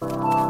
Bye.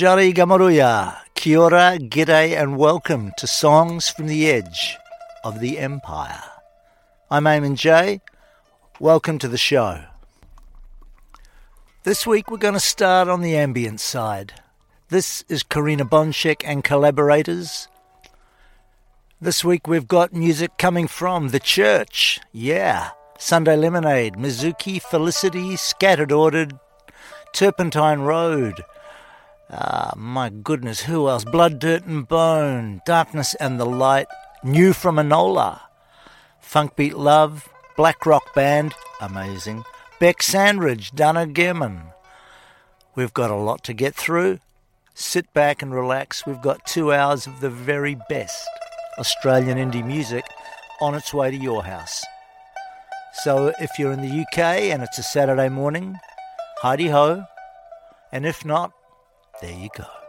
Bujari Gamaruya, Kia ora, g'day, and welcome to Songs from the Edge of the Empire. I'm Eamon J. Welcome to the show. This week we're going to start on the ambient side. This is Corrina Bonshek and collaborators. This week we've got music coming from The Church, yeah, Sunday Lemonade, Mizuki, Felicity, Scattered Ordered, Turpentine Road, Ah, my goodness, who else? Blood, Dirt and Bone, Darkness and the Light, New from Enola, Funk Beat Love, Black Rock Band, amazing, Bec Sandridge, Dana Gehrman. We've got a lot to get through. Sit back and relax. We've got two hours of the very best Australian indie music on its way to your house. So if you're in the UK and it's a Saturday morning, heidi ho. And if not, there you go.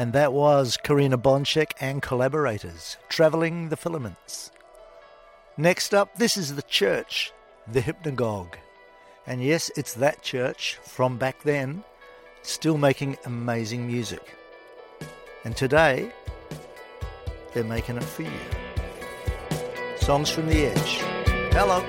And that was Corrina Bonshek and collaborators, Travelling the Filaments. Next up, this is the church, the Hypnagogue. And yes, it's that church from back then, still making amazing music. And today, they're making it for you. Songs from the Edge. Hello.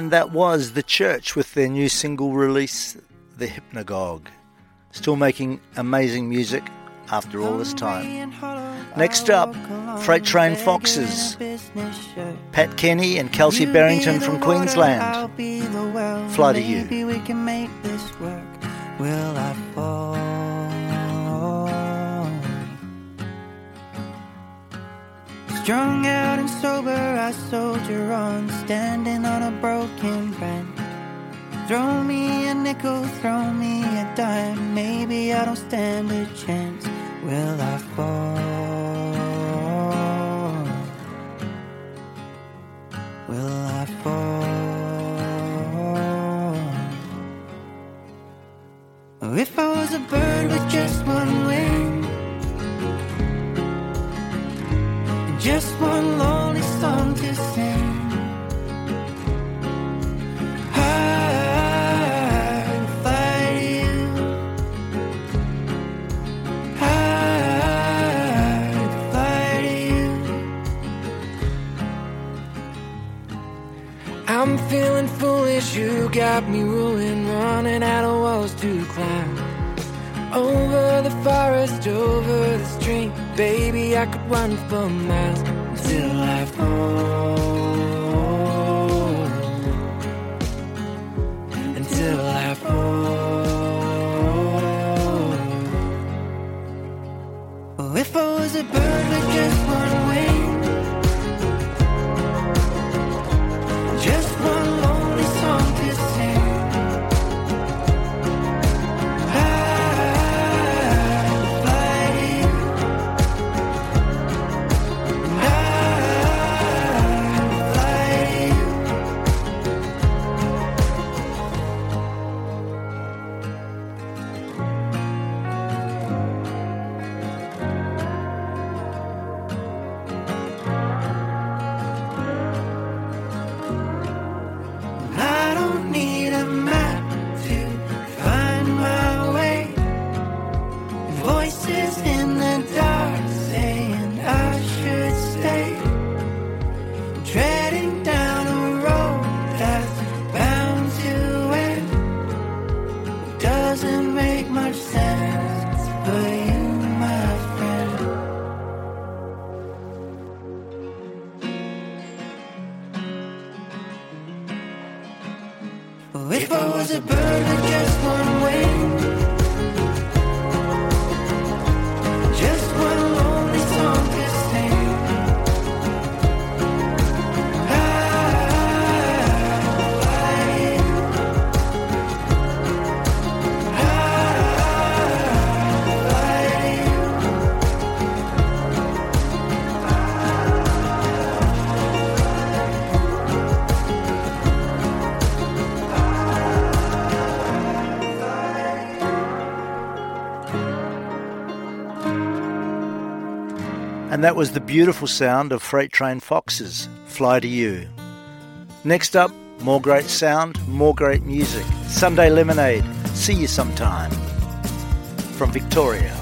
And that was The Church with their new single release, The Hypnagogue. Still making amazing music after all this time. Next up, Freight Train Foxes. Pat Kenny and Kelsey Barrington from Queensland. Fly to you. Maybe we can make this work. Will I fall? Strung out and sober, I soldier on, standing on a broken branch. Throw me a nickel, throw me a dime. Maybe I don't stand a chance. Will I fall? Will I fall? If I was a bird with just one wing, just one lonely got me ruling, running out of walls to climb. Over the forest, over the stream, baby, I could run for miles until I fall. And that was the beautiful sound of Freight Train Foxes, Fly to You. Next up, more great sound, more great music. Sunday Lemonade, see you sometime. From Victoria.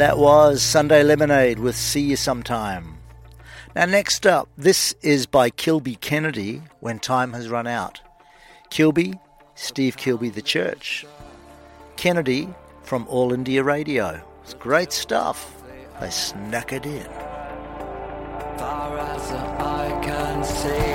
That was Sunday Lemonade with See You Sometime. Now, next up, this is by Kilbey Kennedy when time has run out. Kilbey, Steve Kilbey the Church. Kennedy from All India Radio. It's great stuff. They snuck it in. Far as I can see.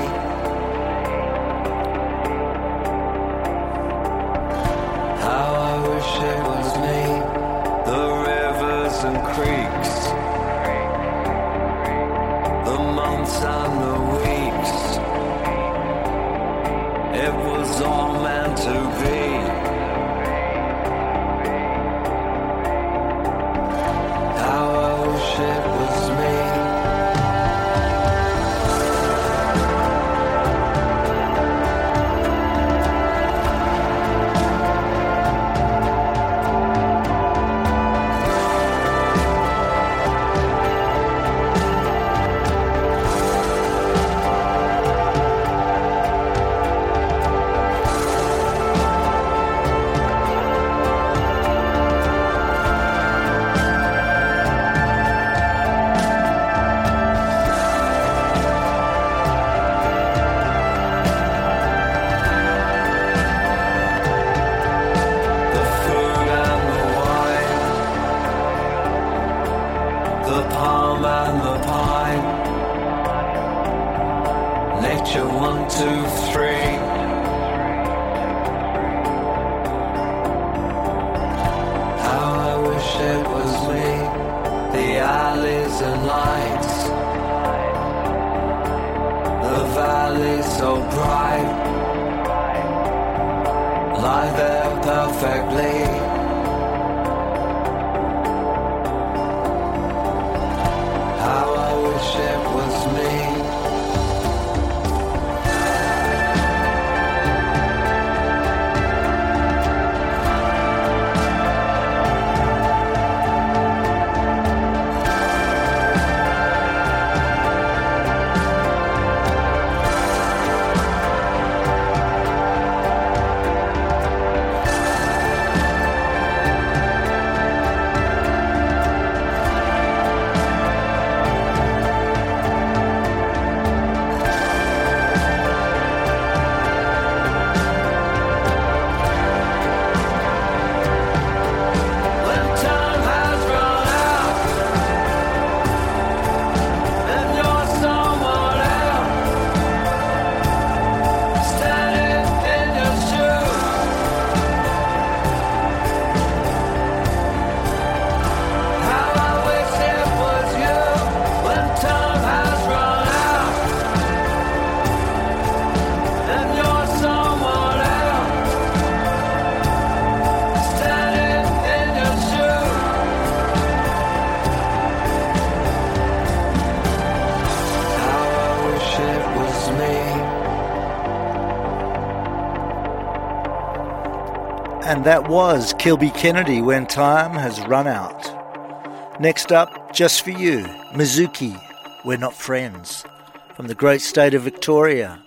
was all meant to be. that was Kilbey Kennedy when time has run out. Next up, just for you, Mizuki, We're Not Friends, from the great state of Victoria.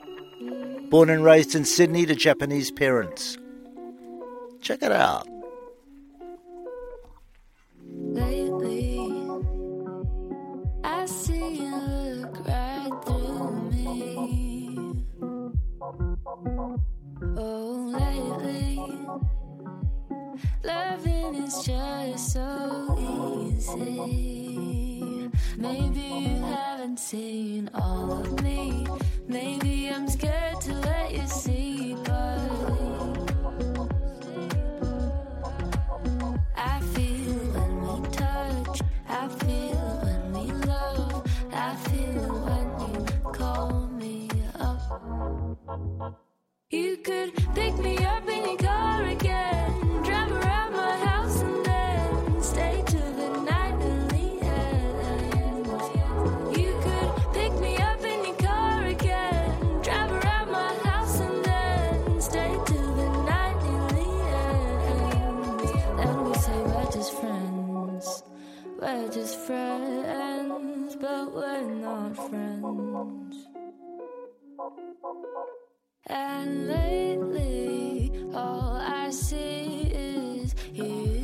Born and raised in Sydney to Japanese parents. Check it out. Oh. Loving is just so easy. Maybe you haven't seen all of me. Maybe I'm scared to let you see, but. I feel when we touch, I feel when we love, I feel when you call me up. You could pick me up in your car again. We're just friends, but we're not friends. And lately, all I see is you.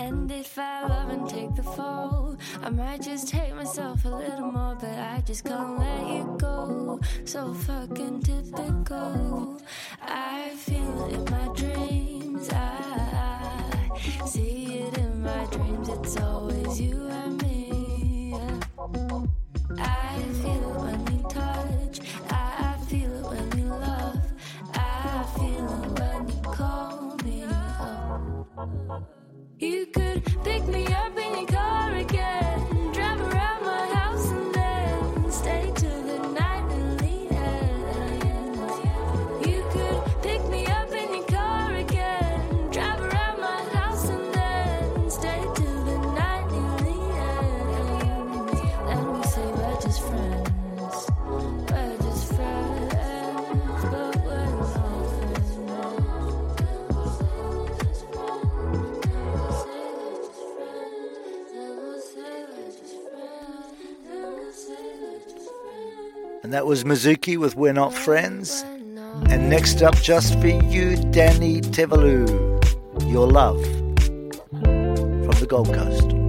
And if I love and take the fall, I might just hate myself a little more, but I just can't let you go. So fucking typical. I feel it in my dreams. I see it in my dreams. It's always you and me. I feel it when we touch. I feel it when we love. I feel it when you call me up. You could pick me up in your car again, And that was Mizuki with We're Not Friends. And next up, just for you, Dani Teveluwe, Your Love from the Gold Coast.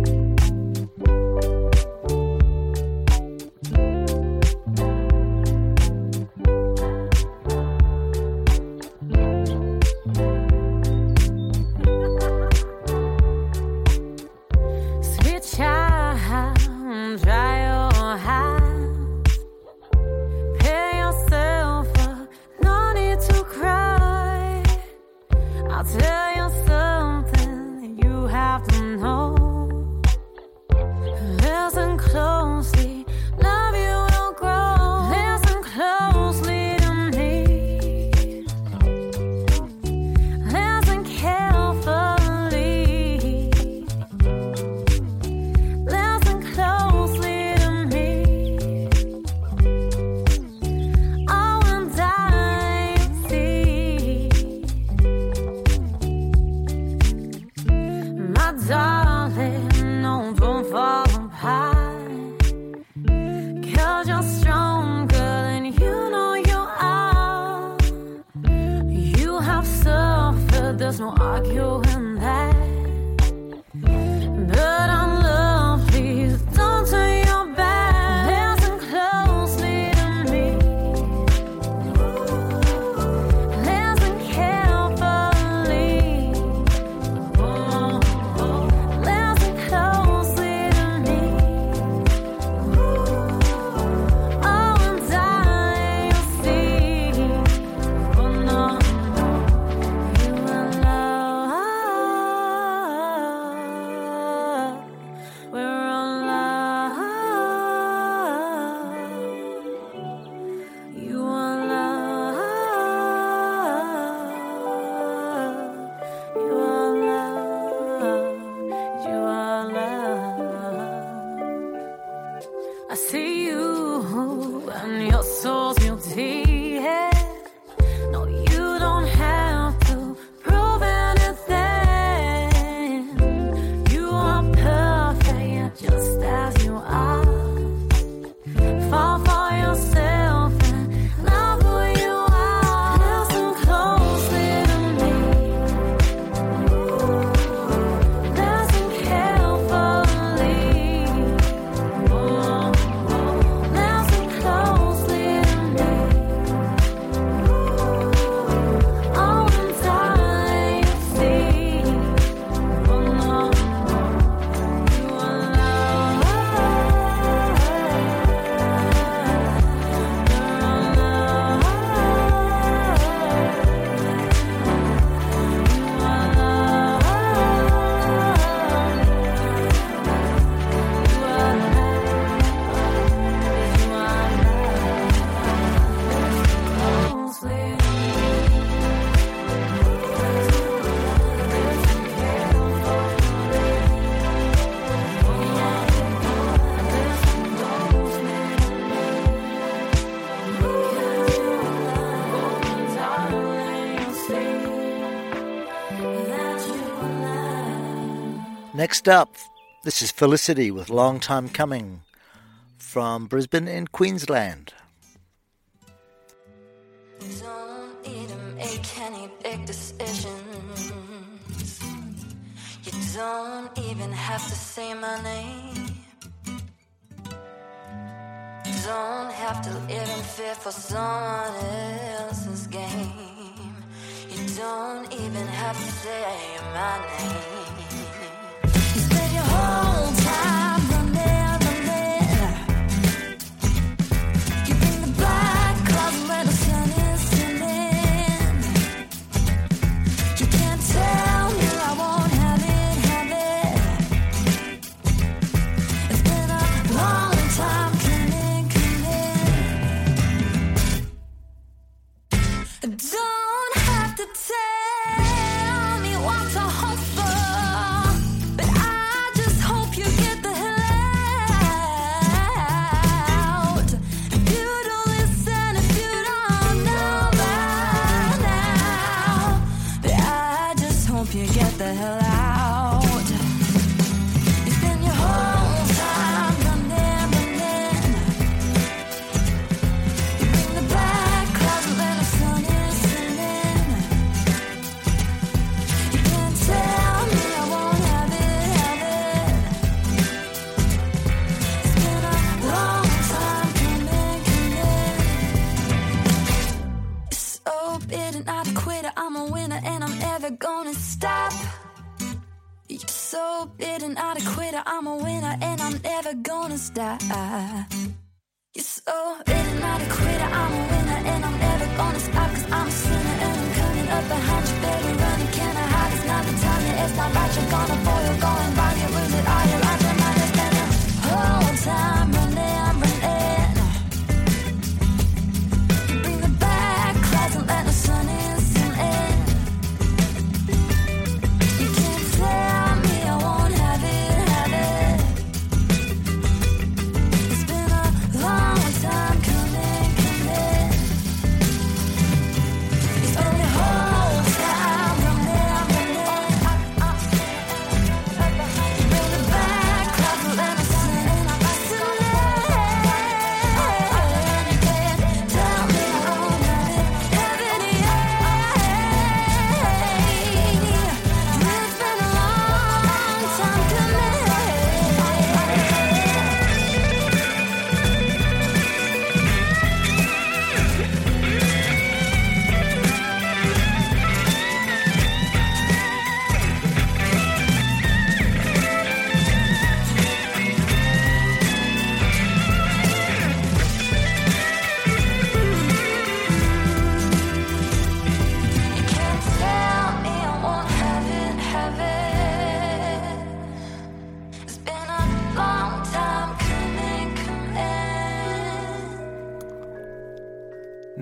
Next up, this is Felicity with Long Time Coming from Brisbane in Queensland.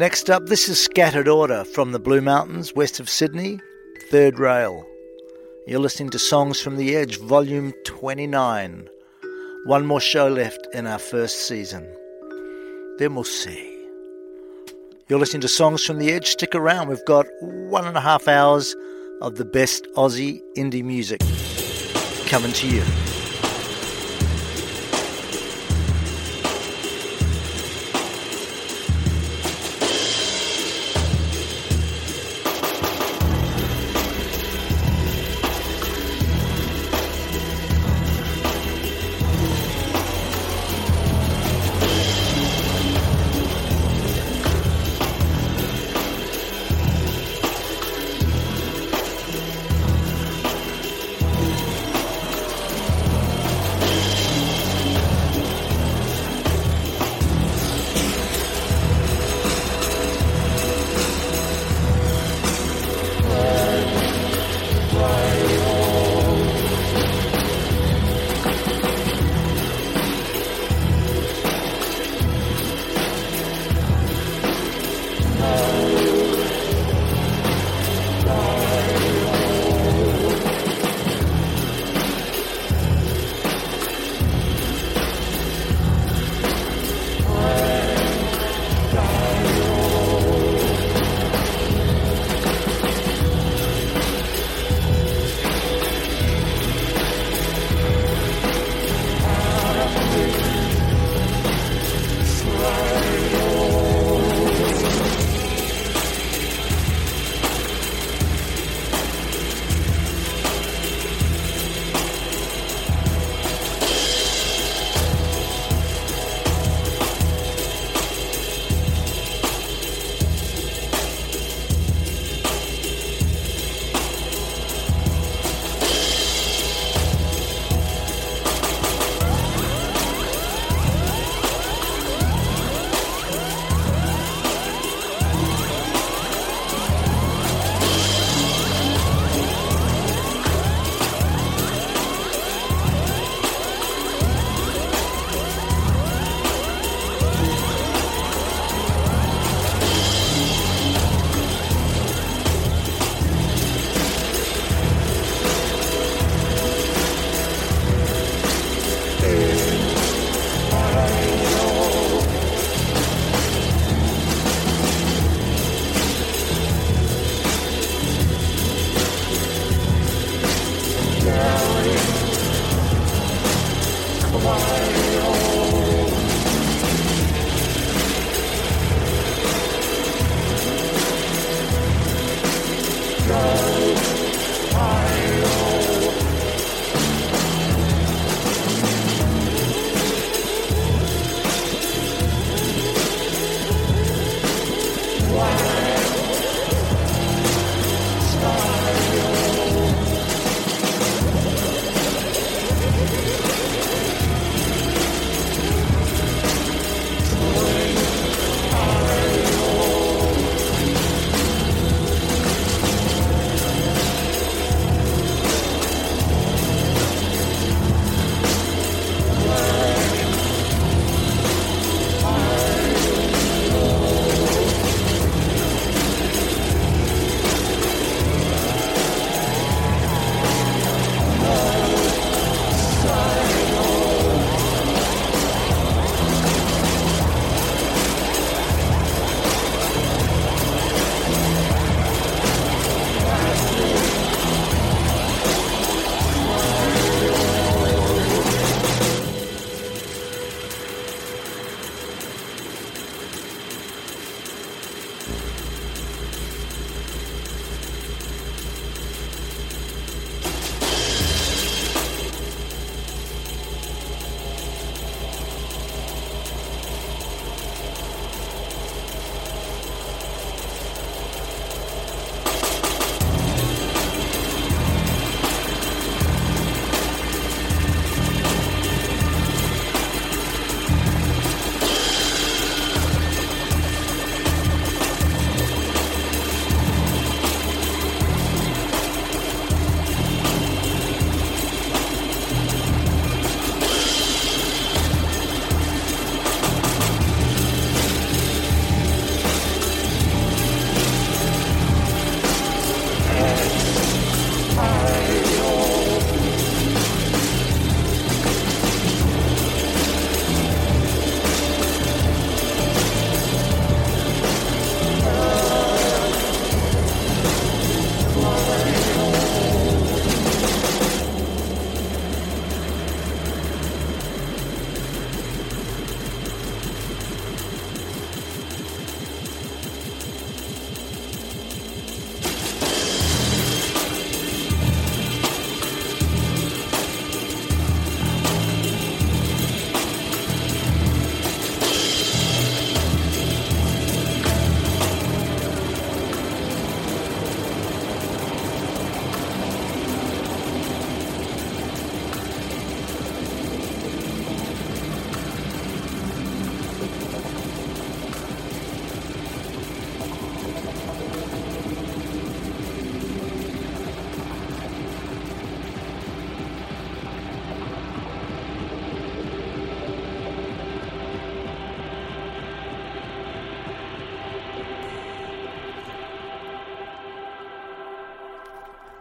Next up, this is Scattered Order from the Blue Mountains, west of Sydney, Third Rail. You're listening to Songs from the Edge, Volume 29. One more show left in our first season. Then we'll see. You're listening to Songs from the Edge. Stick around, we've got one and a half hours of the best Aussie indie music coming to you.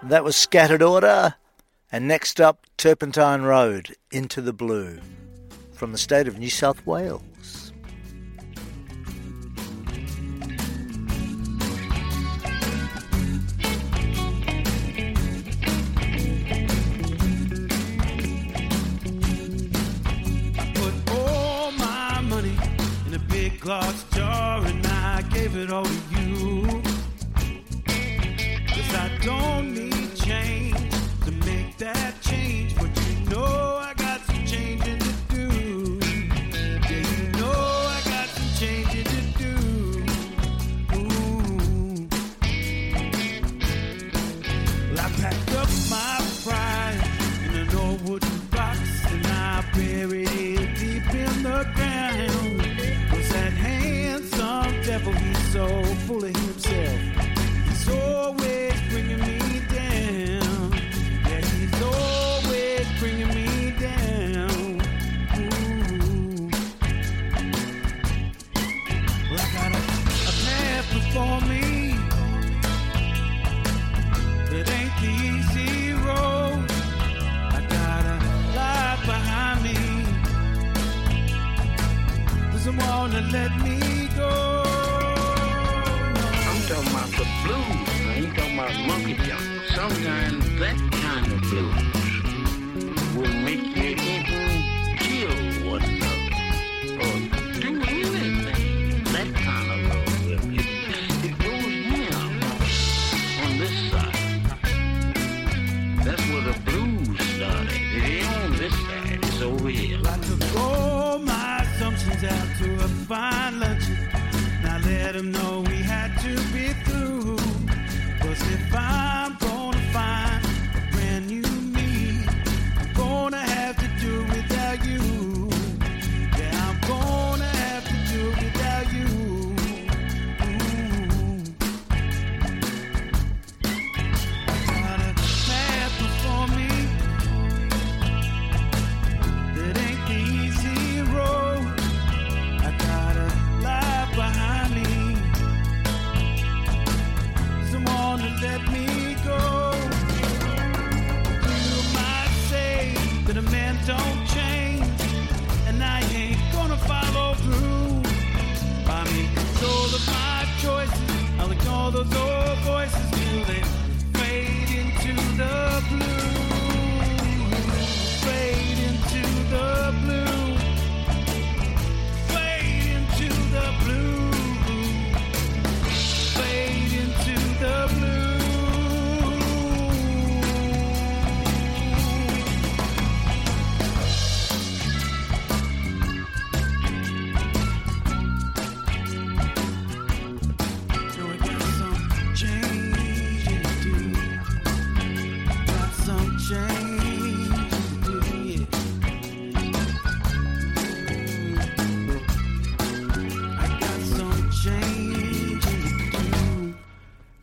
That was Scattered Order. And next up, Turpentine Road, Into the Blue, from the state of New South Wales.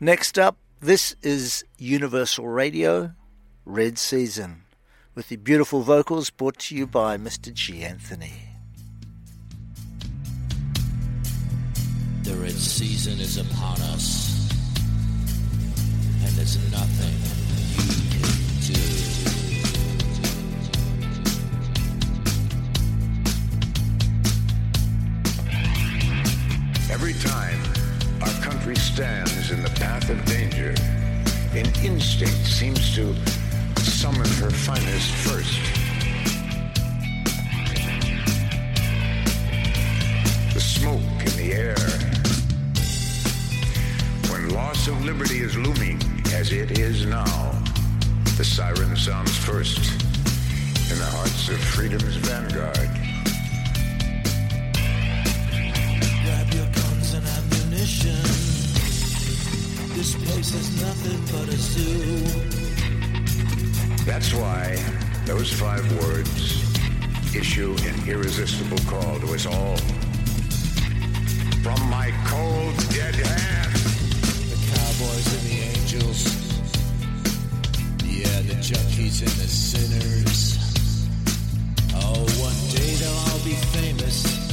Next up, this is Universal Radio, Red Season, with the beautiful vocals brought to you by Mr. G. Anthony. The red season is upon us, and there's nothing you can do. Every time our country stands in the path of danger. An instinct seems to summon her finest first. The smoke in the air. When loss of liberty is looming, as it is now, the siren sounds first in the hearts of freedom's vanguard. Grab your guns and mission. This place is nothing but a zoo. That's why those five words issue an irresistible call to us all. From my cold, dead hand. The cowboys and the angels. Yeah, the junkies and the sinners. Oh, one day they'll all be famous.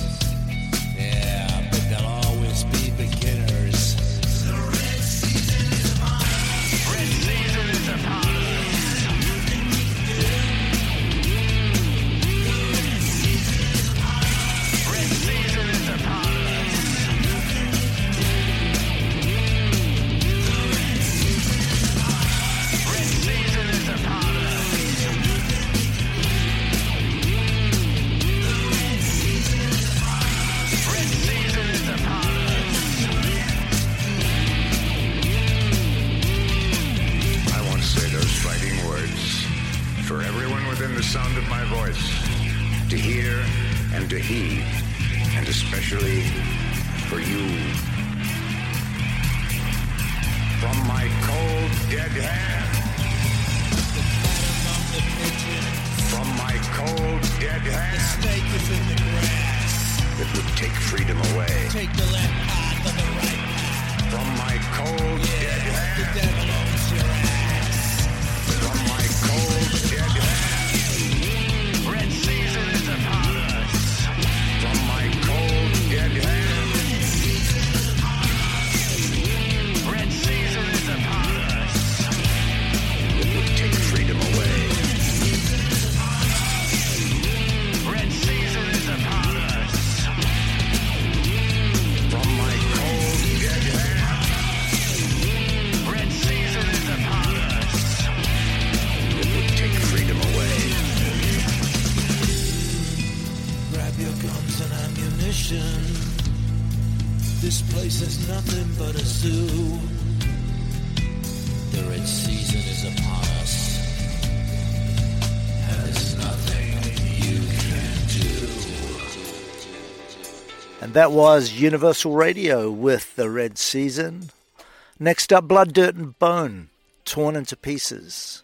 That was Universal Radio with The Red Season. Next up, Blood, Dirt, and Bone, Torn into Pieces.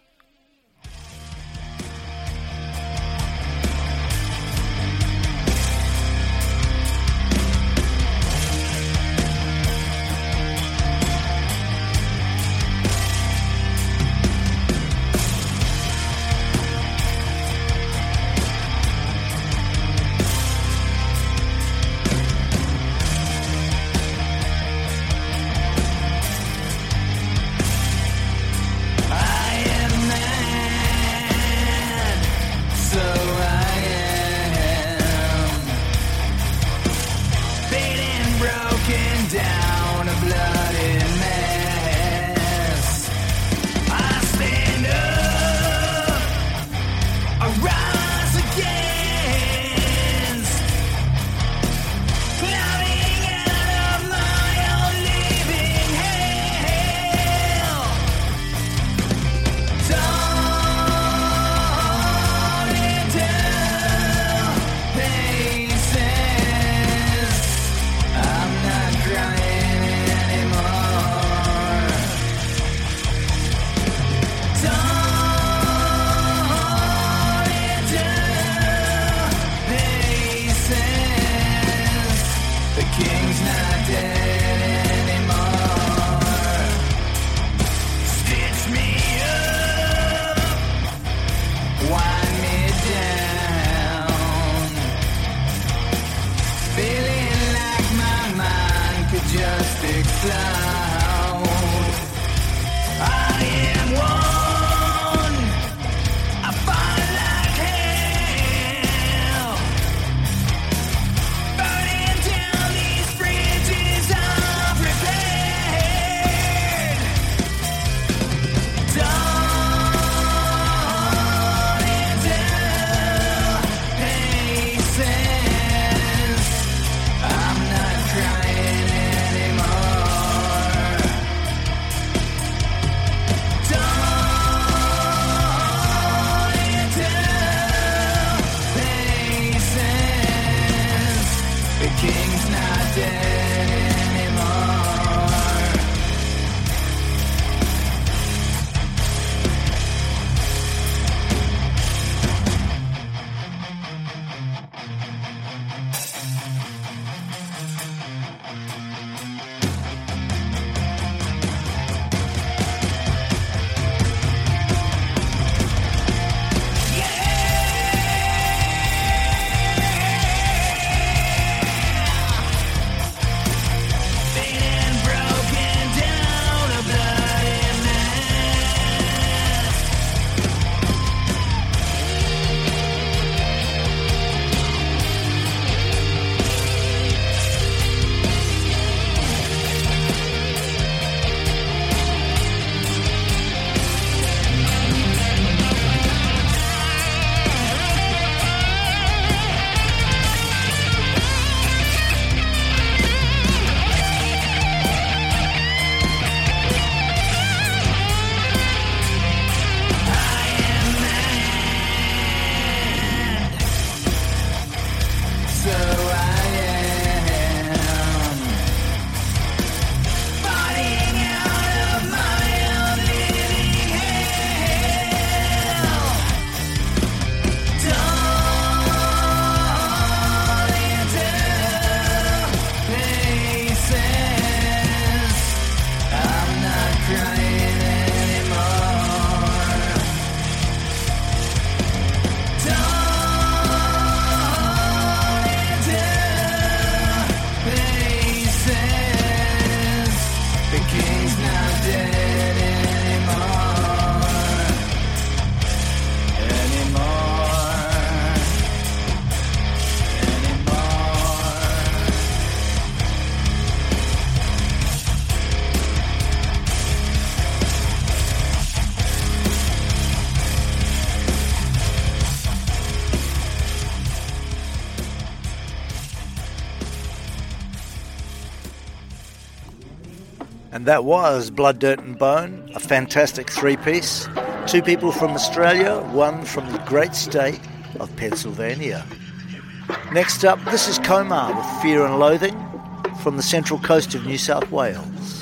That was Blood, Dirt and Bone, a fantastic three piece. Two people from Australia, one from the great state of Pennsylvania. Next up, this is Comar with Fear and Loathing from the central coast of New South Wales.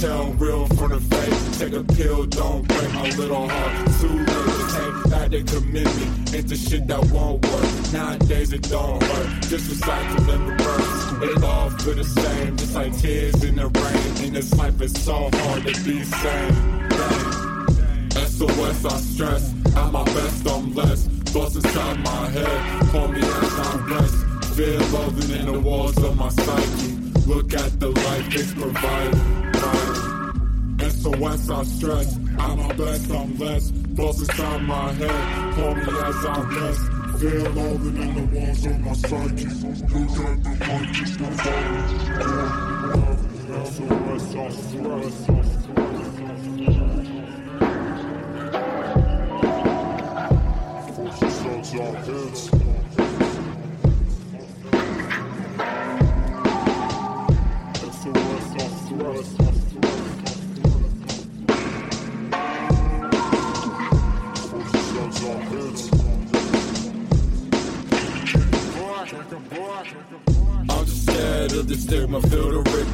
Tell real from the face. Take a pill, don't break my little heart. Too late to take back the commitment into shit that won't work. Nowadays it don't hurt. Just recycle and reverse. It all feel the same, just like tears in the rain. In this life it's so hard to be sane. SOS, I stress. Inside my head. Call me as I rest. Feel in the walls of my psyche. Look at the life it's provided. SOS, I stress.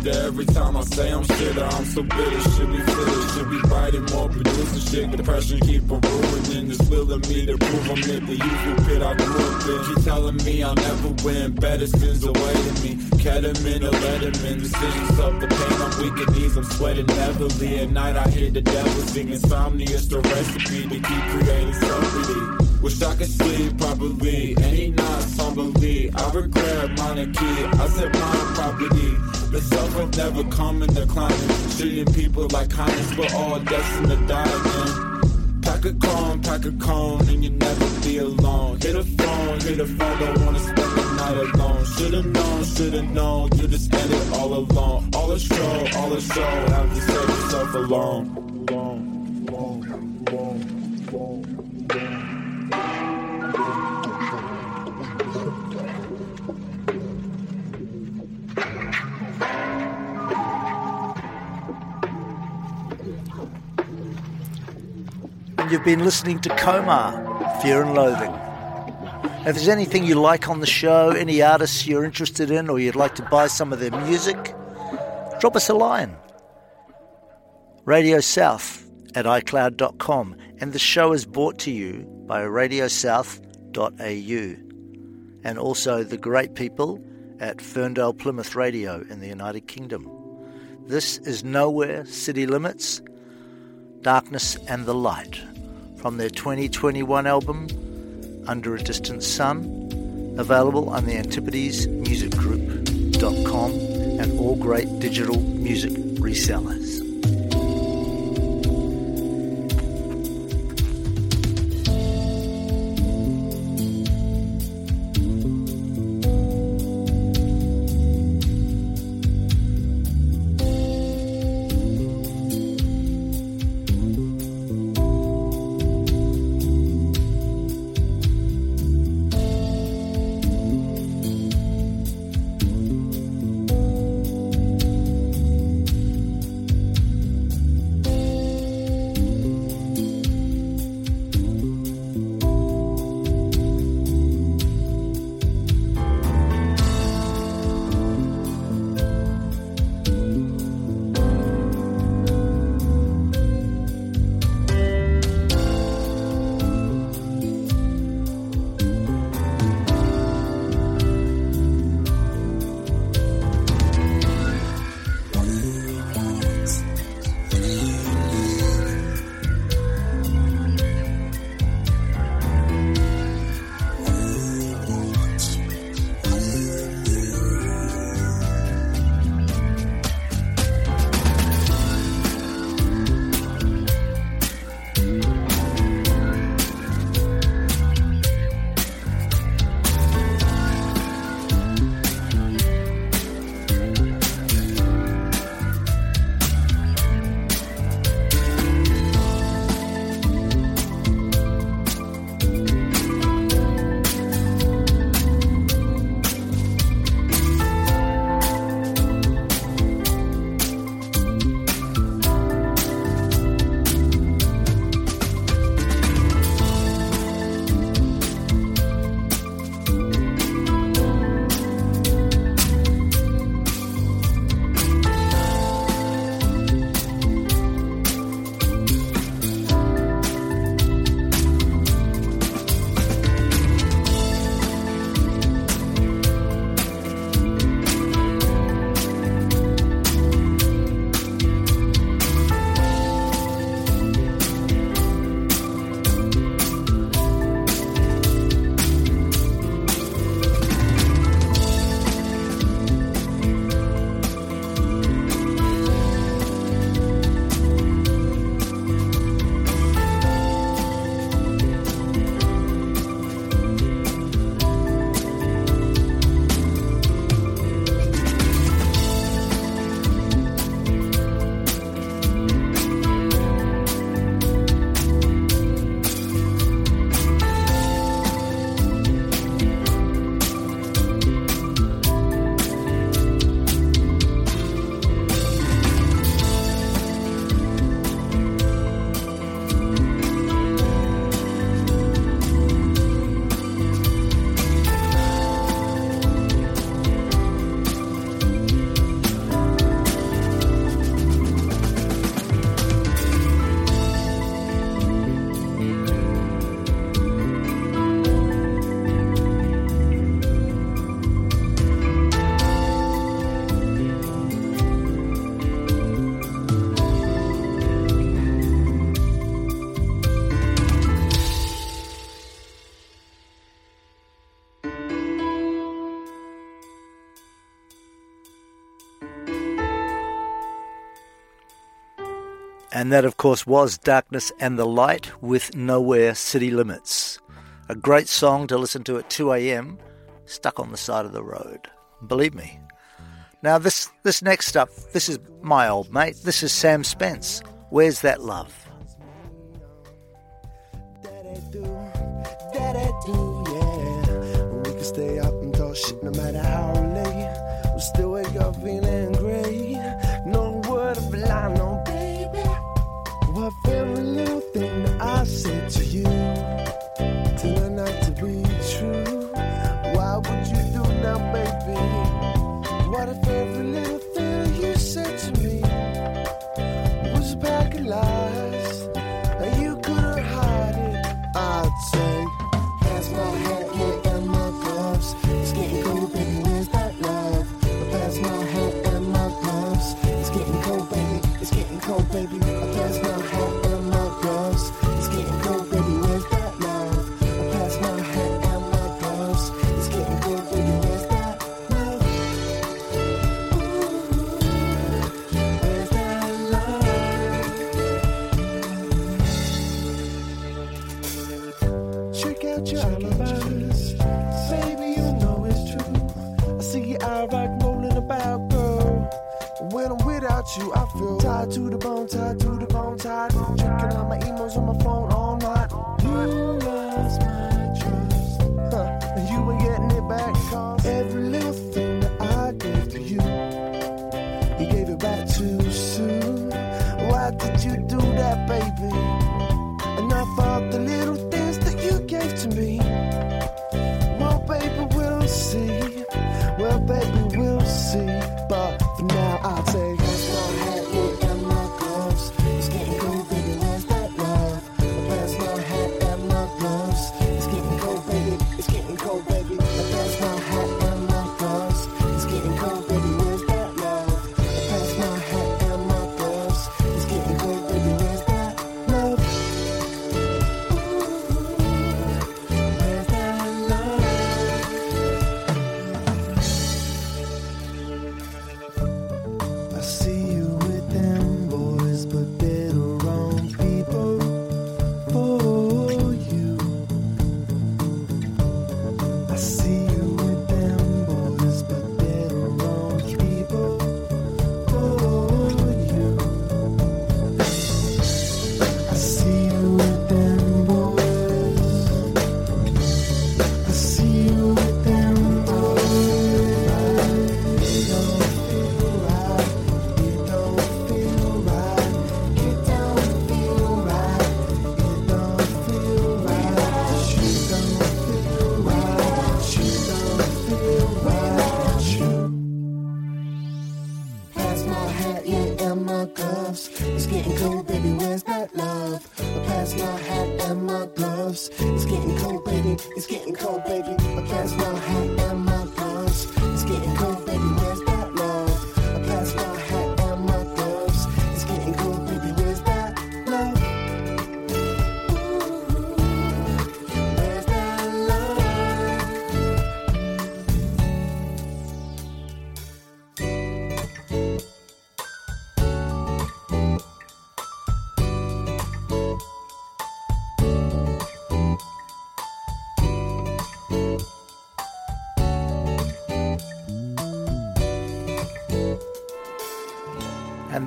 Every time I say I'm shit. I'm so bitter, should be fitter, should be writing more, producing shit. Depression keep on ruining, this willing me to prove I'm in the usual pit I grew up in. Keep telling me I'll never win, better sins awaiting me. Ketamine or letterman, decisions of the pain. I'm weak at knees, I'm sweating heavily. At night I hear the devil sing insomnia's the recipe to keep creating somebody. Wish I could sleep properly, any nights humbly. I regret monarchy, I said mine property. The self will never come in declining. Treating people like kindness, but all destined to die again. Pack a cone, pack a cone, and you never be alone. Hit a phone, hit a phone, don't wanna spend the night alone. Should've known, should've known, you just ended all alone. All a show, all a show, have to save yourself. Alone, you've been listening to Comar, Fear and Loathing. If there's anything you like on the show, any artists you're interested in, or you'd like to buy some of their music, drop us a line. Radio South at iCloud.com. And the show is brought to you by radiosouth.au and also the great people at Ferndale Plymouth Radio in the United Kingdom. This is Nowhere City Limits, Darkness and the Light from their 2021 album Under a Distant Sun, available on the AntipodesMusicGroup.com and all great digital music resellers. And that, of course, was Darkness and the Light with Nowhere City Limits. A great song to listen to at 2 a.m., stuck on the side of the road. Believe me. Now, this, this next up, this is my old mate. This is Sam Spence. Where's that love? Stay up and talk shit no matter how late. We still wake up you, I feel tied to the bone, tied to the bone, tied. Checking out my emails on my phone all night. You lost my trust. Huh. And you ain't getting it back, cause every little thing that I gave to you, you gave it back too soon. Why did you do that, baby? And I thought the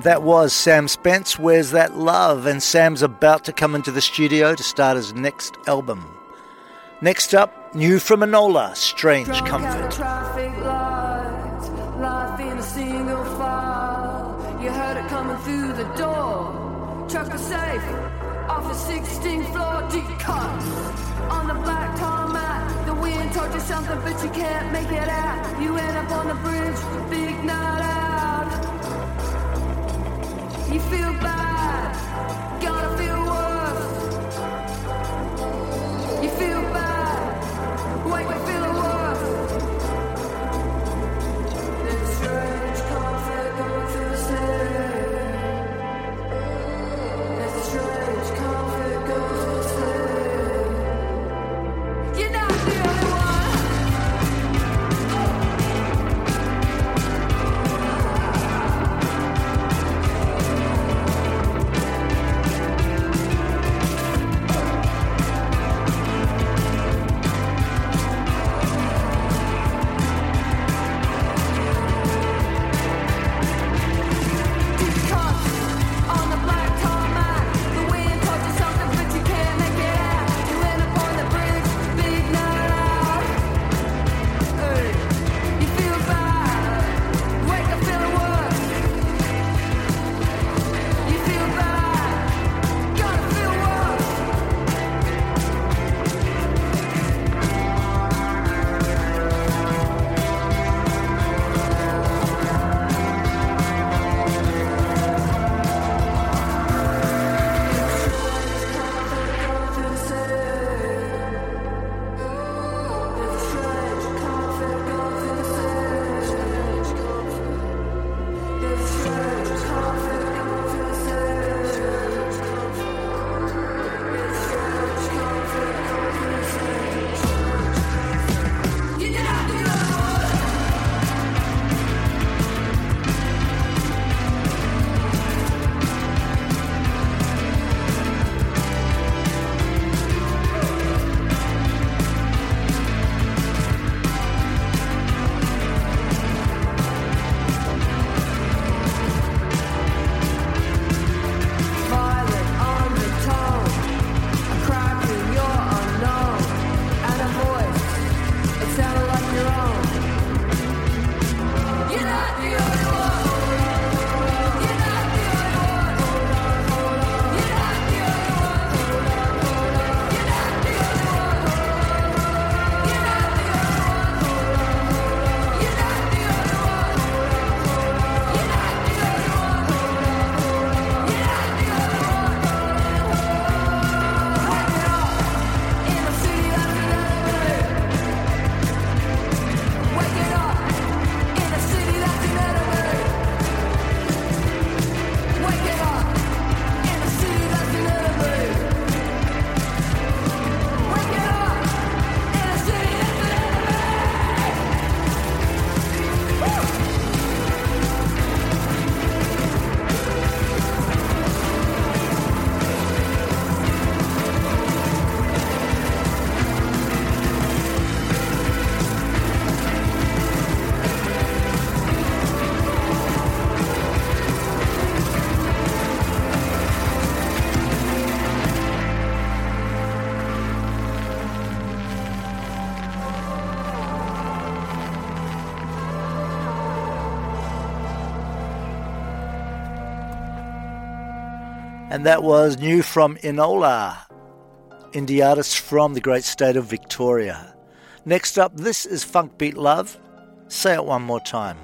that was Sam Spence, Where's That Love? And Sam's about to come into the studio to start his next album. Next up, new from Enola, Strange Drunk Comfort. traffic lights, life in a single file. You heard it coming through the door. A safe off the 16th floor, deep cuts on the black tarmac. The wind told you something, but you can't make it out. You end up on the bridge, big night out. Feel bad, And that was new from Enola, indie artist from the great state of Victoria. Next up, this is Funk Beat Love. Say it one more time.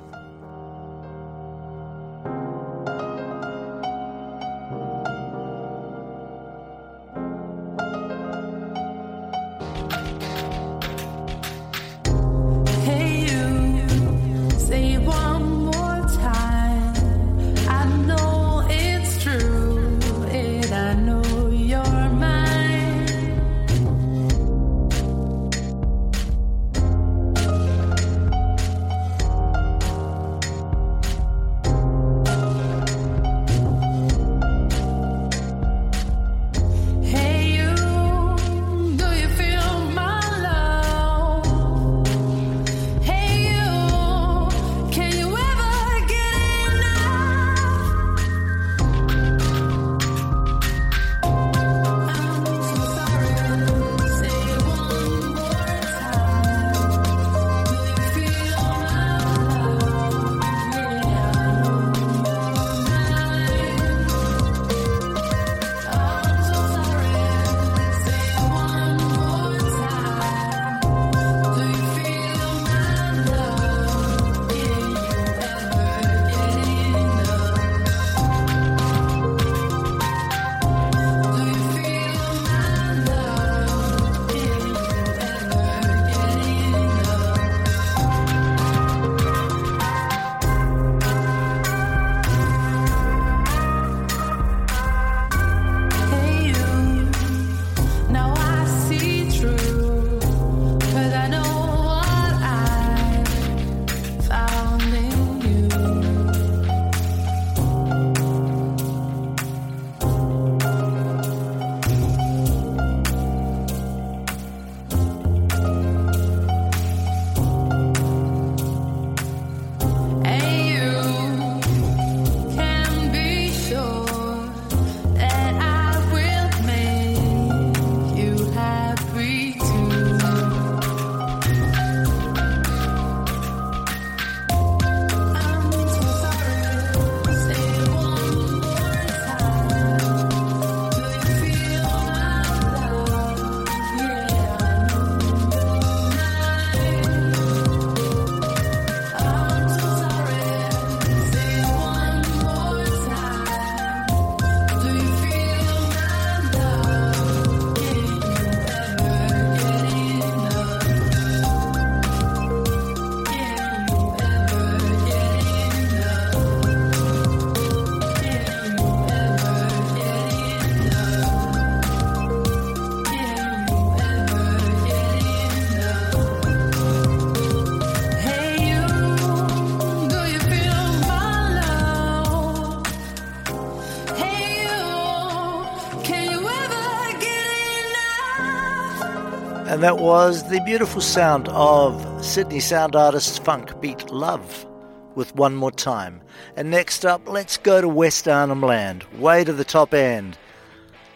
That was the beautiful sound of Sydney sound artist Funk Beat Love with One More Time. And next up, let's go to West Arnhem Land, way to the top end.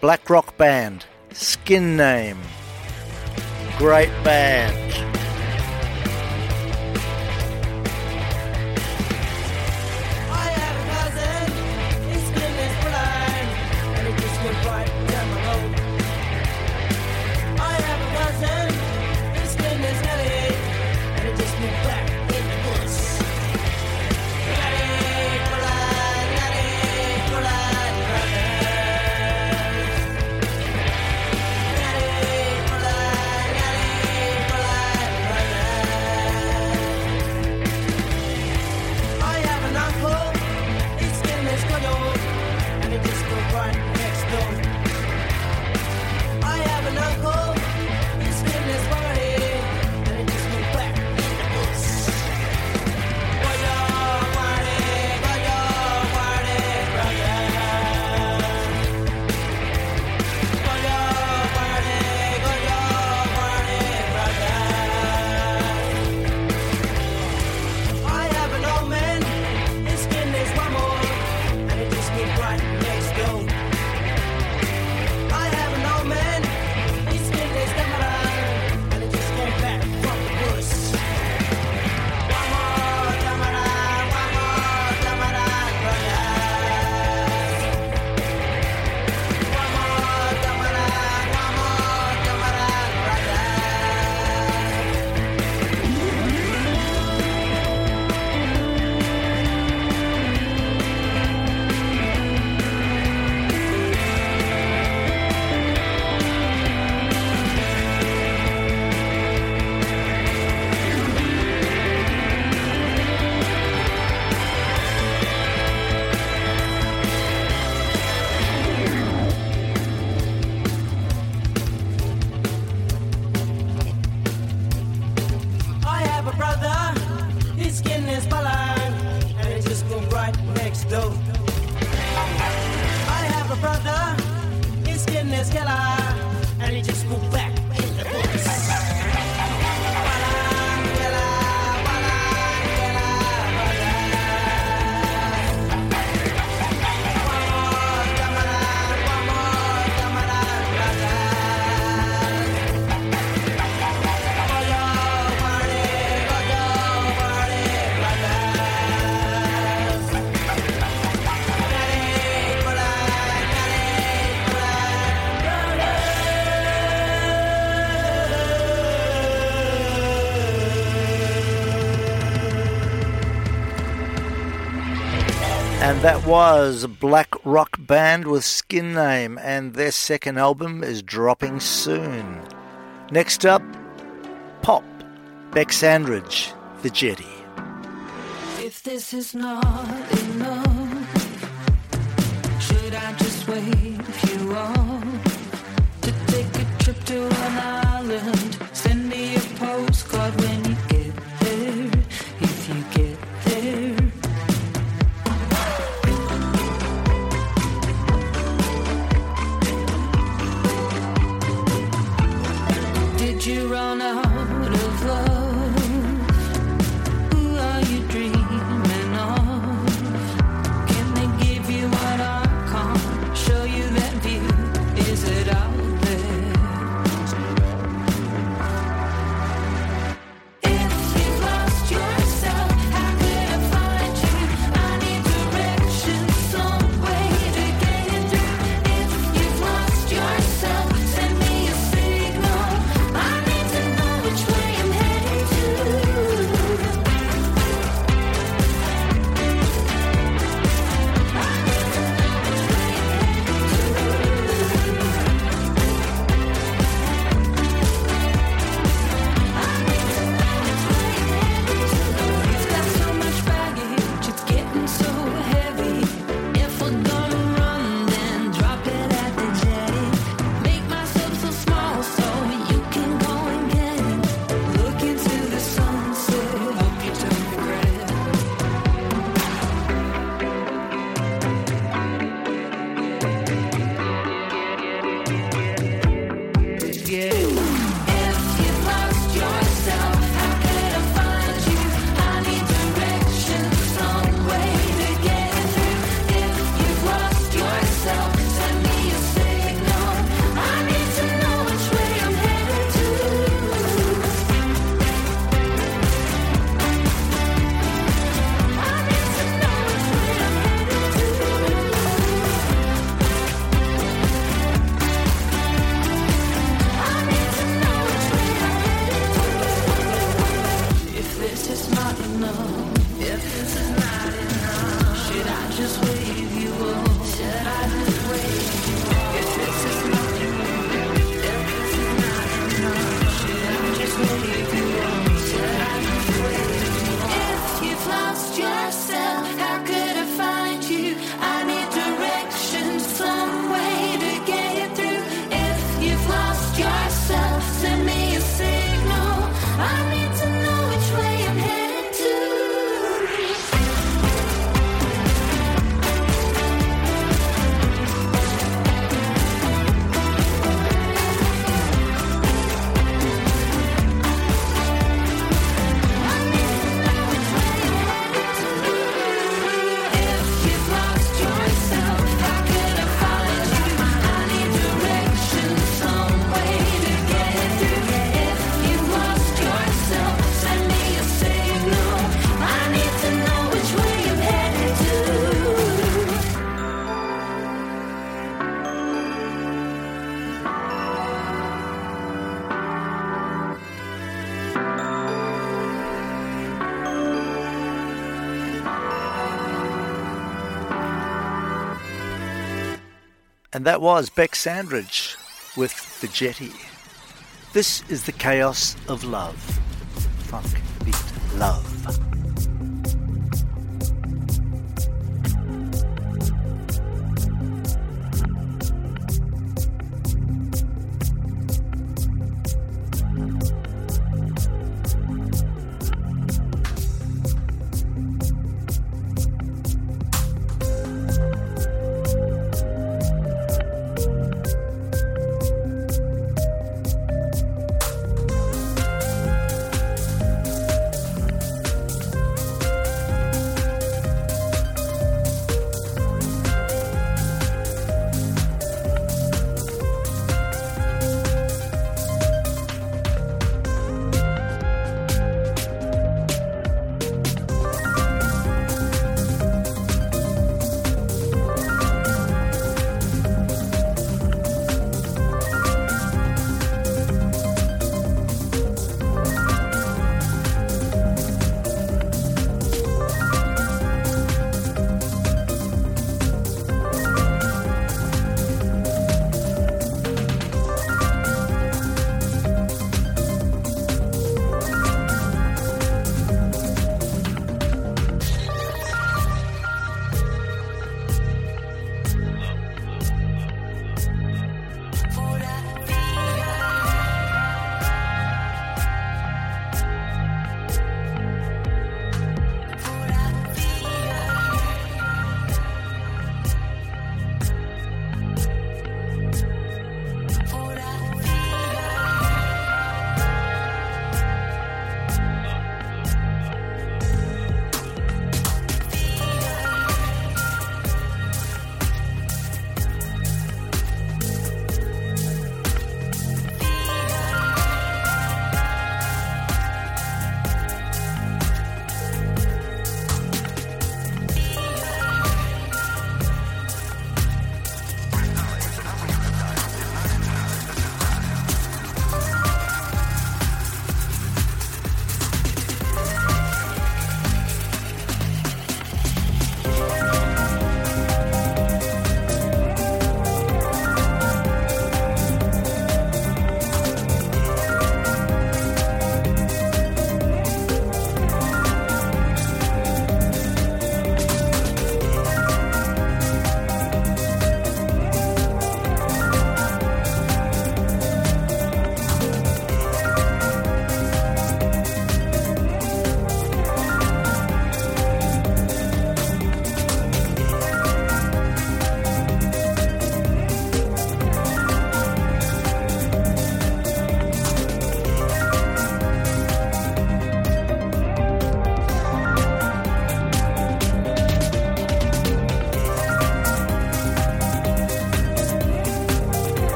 Black Rock Band, Skin Name. Great band. That was Black Rock Band with Skin Name, and their second album is dropping soon. Next up, Pop, Bec Sandridge, The Jetty. If this is not enough. And that was Bec Sandridge with The Jetty. This is the chaos of love.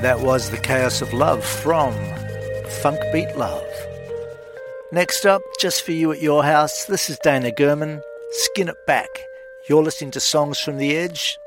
And that was The Chaos of Love from Funk Beat Love. Next up, just for you at your house, this is Dana Gehrman, Skin It Back. You're listening to Songs from the Edge.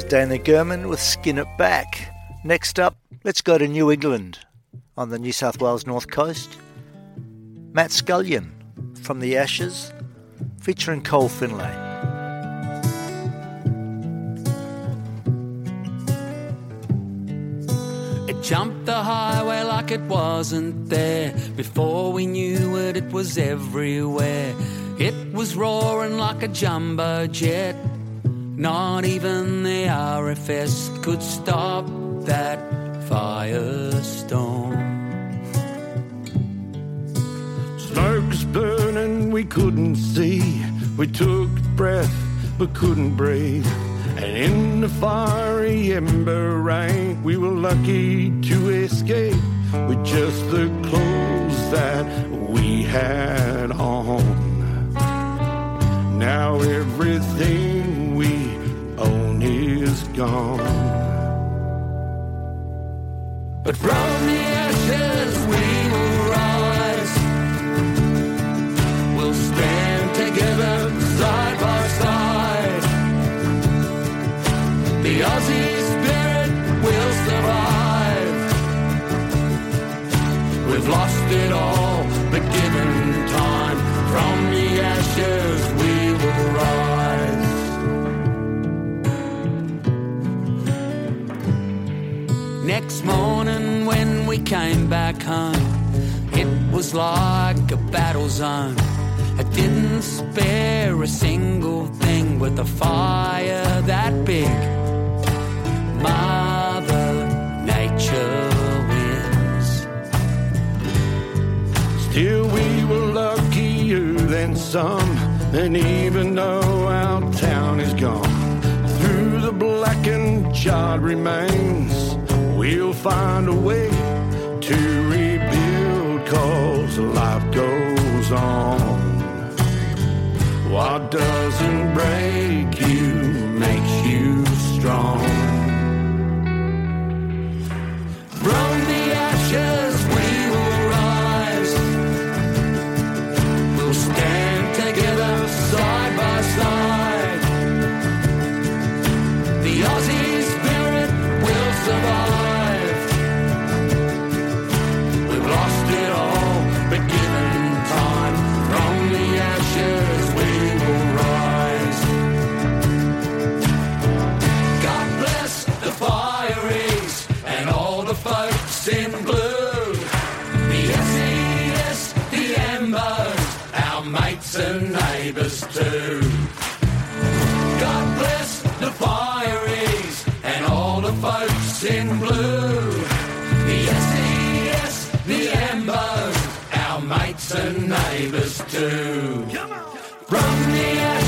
Was Dana Gehrman with Skin It Back. Next up, let's go to New England on the New South Wales North Coast. Matt Scullion from The Ashes featuring Col Finley. It jumped the highway like it wasn't there. Before we knew it, it was everywhere. It was roaring like a jumbo jet. Not even the RFS could stop that firestorm. Smoke's burning, we couldn't see. We took breath, but couldn't breathe. And in the fiery ember rain, we were lucky to escape with just the clothes that we had was like a battle zone. I didn't spare a single thing with a fire that big. Mother Nature wins. Still, we were luckier than some. And even though our town is gone, through the blackened charred remains, we'll find a way to rebuild. Cause life goes on. What doesn't break you makes you strong. From the ashes folks in blue. The SES, the Ambos, our mates and neighbours too. God bless the fireys and all the folks in blue. The SES, the Ambos, our mates and neighbours too. From the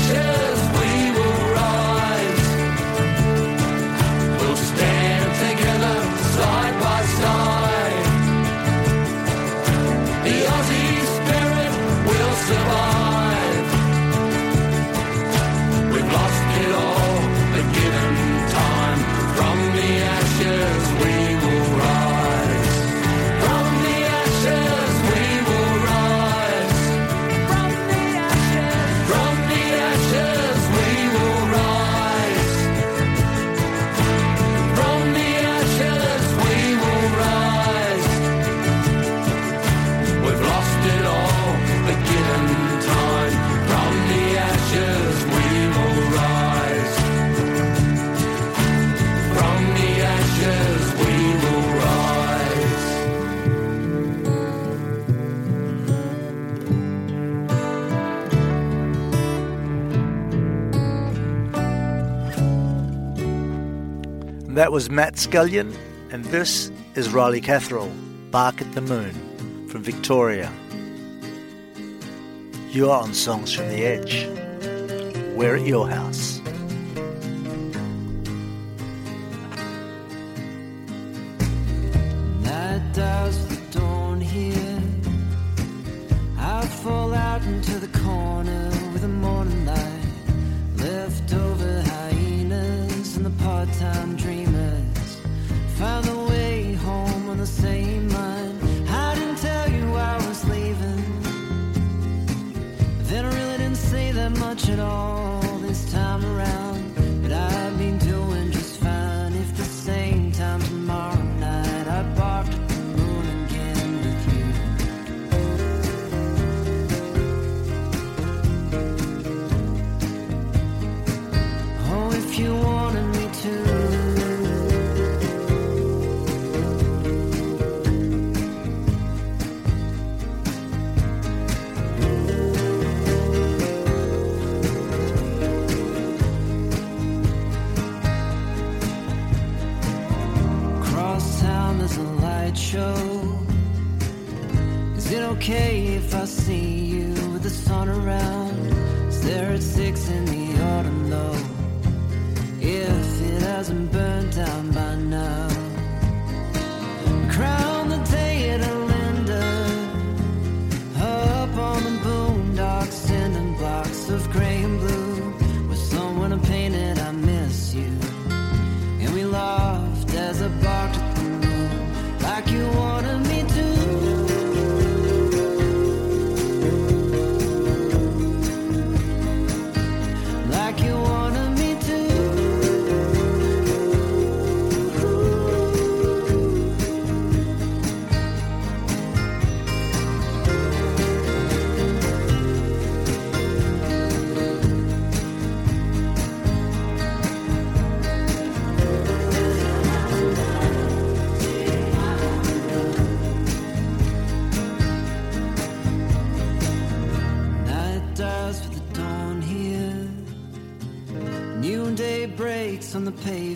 That was Matt Scullion, and this is Riley Catherall, Bark at the Moon, from Victoria. You are on Songs from the Edge. We're at your house. Night dives the dawn here. I fall out into the corner with the morning light. Leftover hyenas and the part-time the same line. I didn't tell you I was leaving. Then I really didn't say that much at all this time around. show. Is it okay if I see you with the sun around?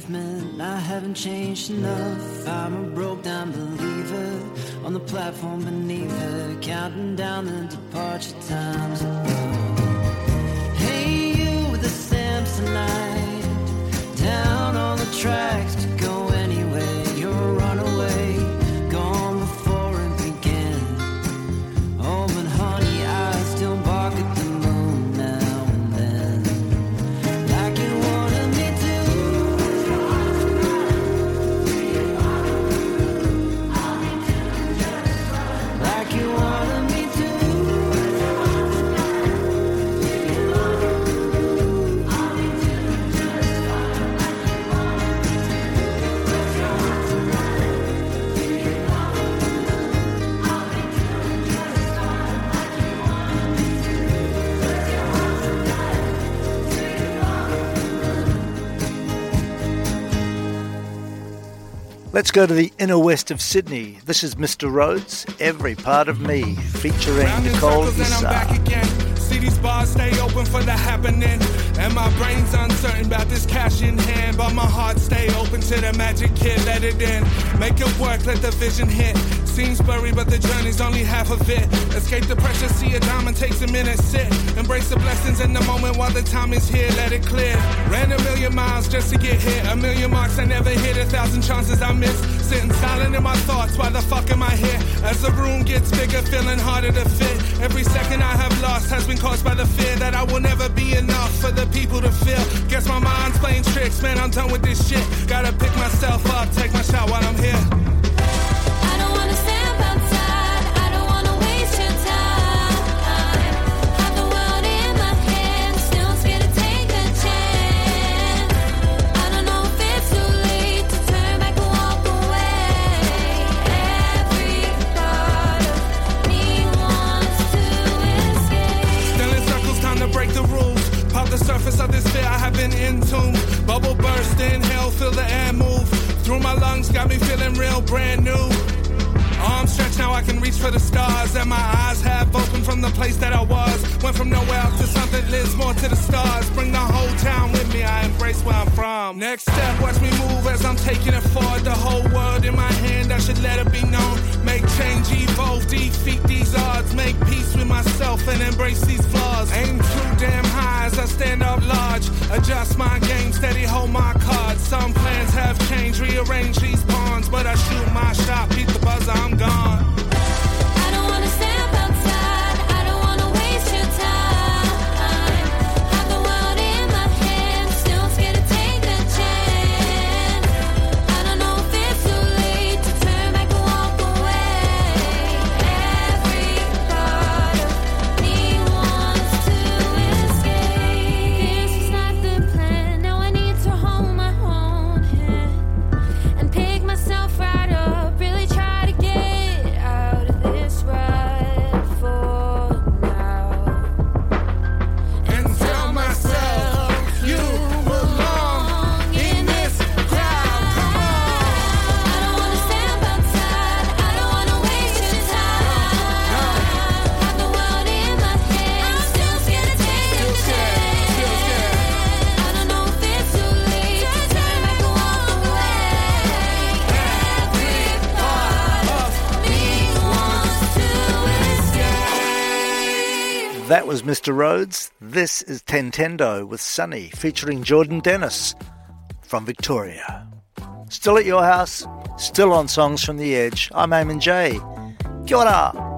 Pavement. I haven't changed enough. I'm a broke down believer on the platform beneath her, counting down the departure times. Let's go to the inner west of Sydney. This is Mr. Rhodes, Every Part of Me, featuring Nicole Issa. Bars stay open for the happening. And my brain's uncertain about this cash in hand. But my heart stay open to the magic kid, let it in. Make it work, let the vision hit. Seems blurry, but the journey's only half of it. Escape the pressure, see a diamond takes a minute, sit. Embrace the blessings in the moment while the time is here, let it clear. Ran a million miles just to get here. A million marks I never hit, a thousand chances I missed. Sitting silent in my thoughts, why the fuck am I here? As the room gets bigger, feeling harder to fit. Every second I have lost has been caused by the fear that I will never be enough for the people to feel. Guess my mind's playing tricks, man, I'm done with this shit. Gotta pick myself up, take my shot while I'm here. Entombed. Bubble burst, inhale, feel the air move. Through my lungs, got me feeling real brand new. I can reach for the stars. And my eyes have opened from the place that I was. Went from nowhere up to something lives more to the stars. Bring the whole town with me, I embrace where I'm from. Next step, watch me move as I'm taking it forward. The whole world in my hand, I should let it be known. Make change, evolve, defeat these odds. Make peace with myself and embrace these flaws. Aim too damn high as I stand up large. Adjust my game, steady, hold my cards. Some plans have changed, rearrange these pawns. But I shoot my shot, beat the buzzer, I'm gone. Was Mr. Rhodes. This is Tentendo with Sunny featuring Jordan Dennis from Victoria. Still at your house, still on Songs from the Edge. I'm Eamon J. Kia ora.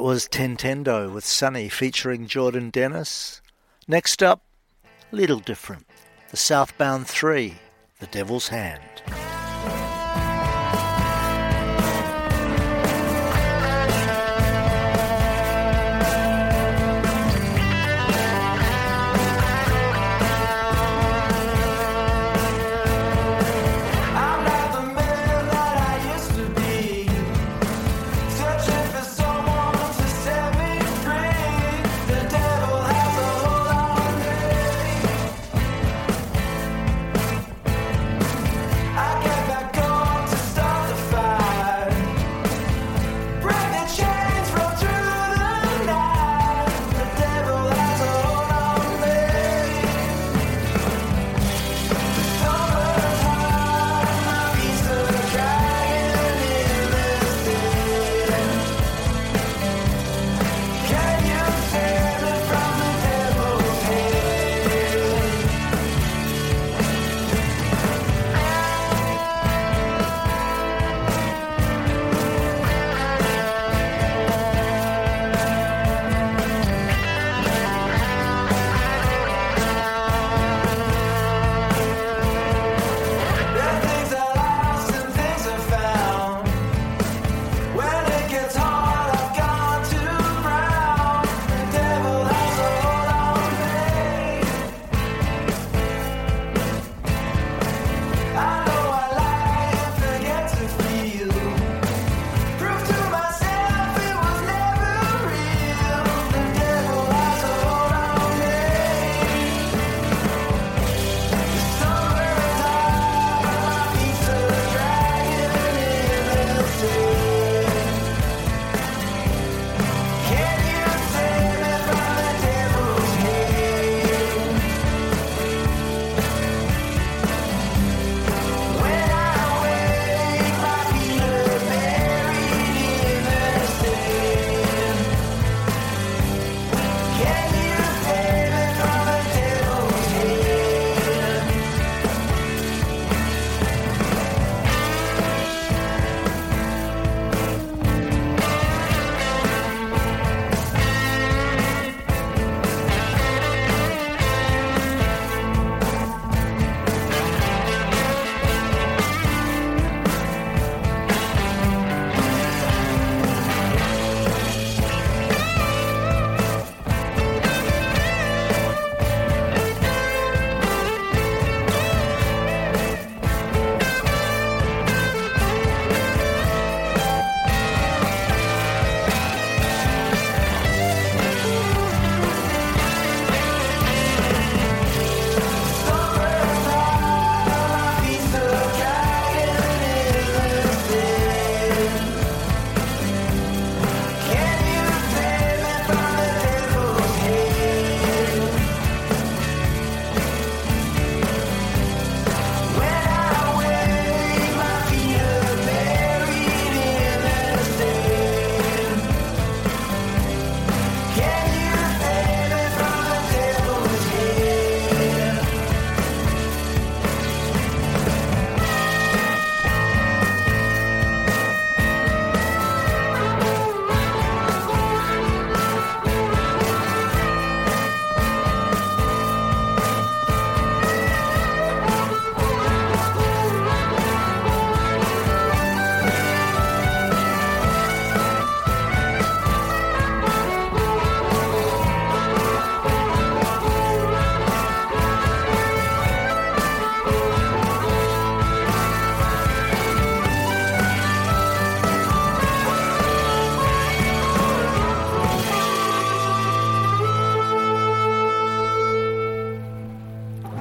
That was Tentendo with Sunny featuring Jordan Dennis. Next up, little different. The Southbound 3, The Devil's Hand.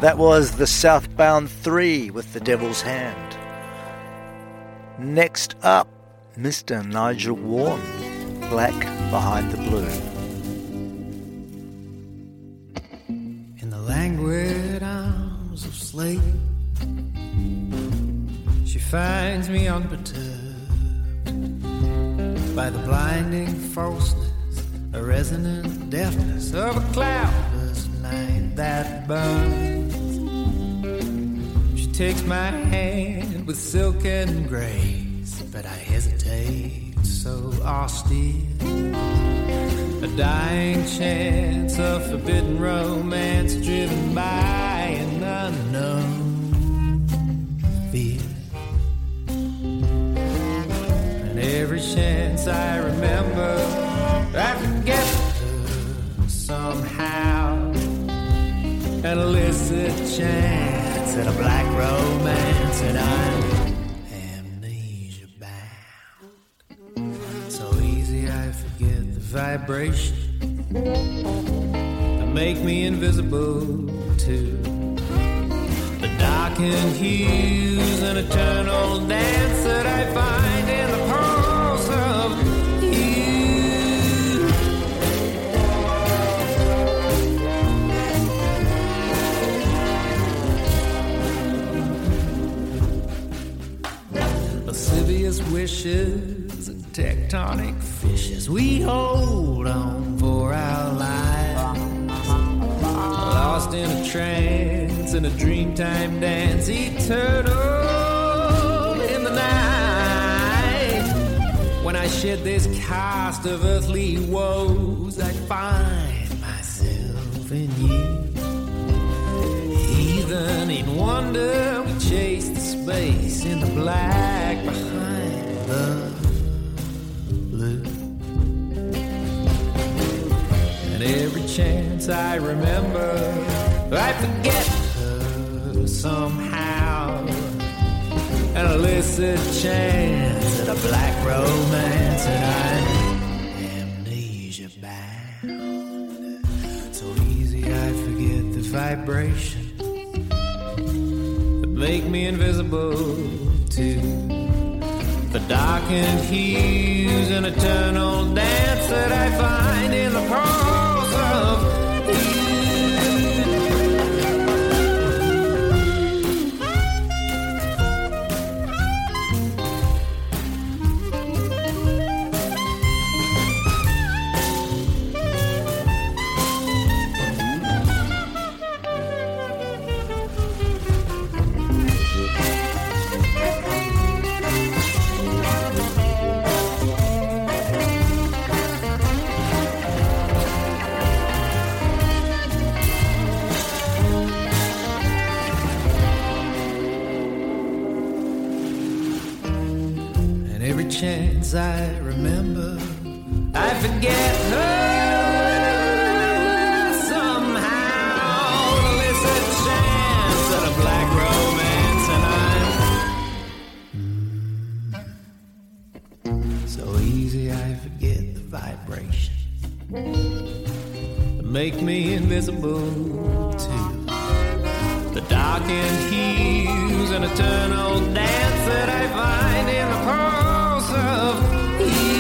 That was the Southbound 3 with the Devil's Hand. Next up, Mr. Nigel Wearne, Black Behind the Blue. In the languid arms of sleep, she finds me unperturbed by the blinding falseness, a resonant deafness of a cloudless takes my hand with silken grace, but I hesitate so austere. A dying chance of forbidden romance driven by vibration that make me invisible to the darkened hues and eternal dance that I find in the pulse of you. Lascivious wishes tectonic fishes, we hold on for our lives. Lost in a trance, in a dreamtime dance, eternal in the night. When I shed this cast of earthly woes, I find myself in you. Heathen in wonder, we chase the space in the black behind And every chance I remember, I forget her somehow. An illicit chance at a black romance, and I'm amnesia bound. So easy I forget the vibration that make me invisible to the darkened hues and eternal dance that I find in the pulse of chance I remember, I forget her somehow. An illicit chance a black romance, and so easy I forget the vibration that make me invisible to the darkened hues and eternal dance that I find in the pulse of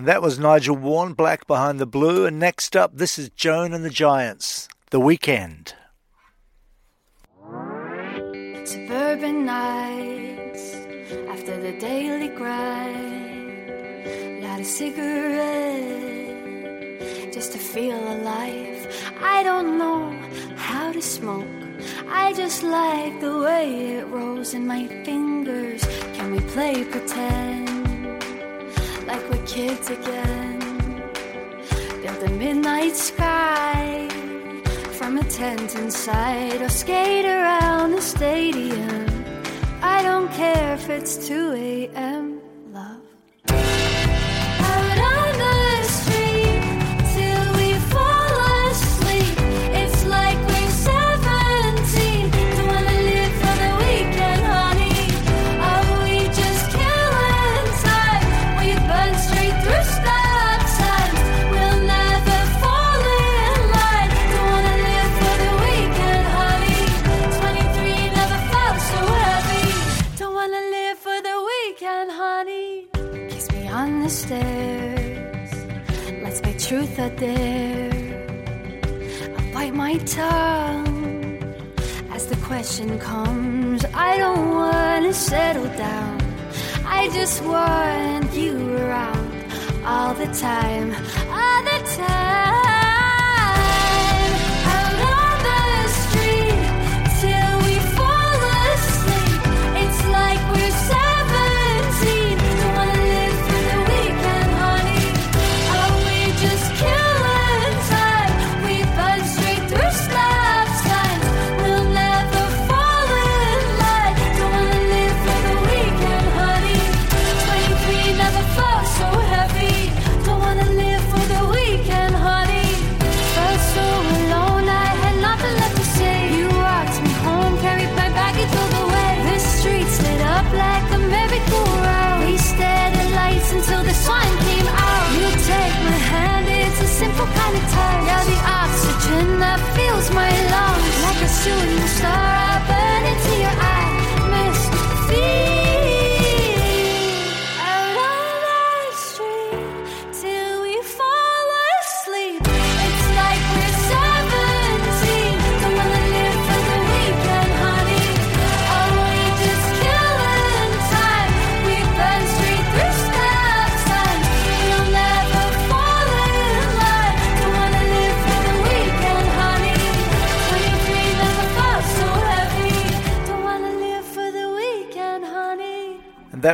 And that was Nigel Wearne, Black Behind the Blue. And next up, this is Joan and the Giants, The Weekend. Suburban nights after the daily grind. Light a cigarette just to feel alive. I don't know how to smoke. I just like the way it rolls in my fingers. Can we play pretend like we're kids again. Build a midnight sky from a tent inside, or skate around the stadium. I don't care if it's 2 a.m.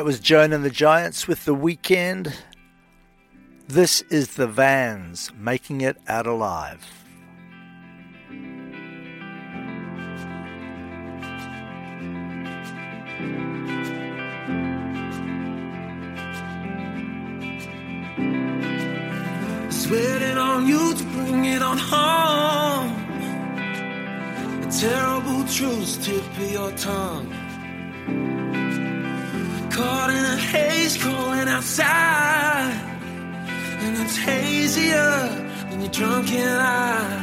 was Joan and the Giants with The Weekend. This is The Vanns making it out alive. Sweating on you to bring it on home. A terrible truth, tip of your tongue. drunken eyes.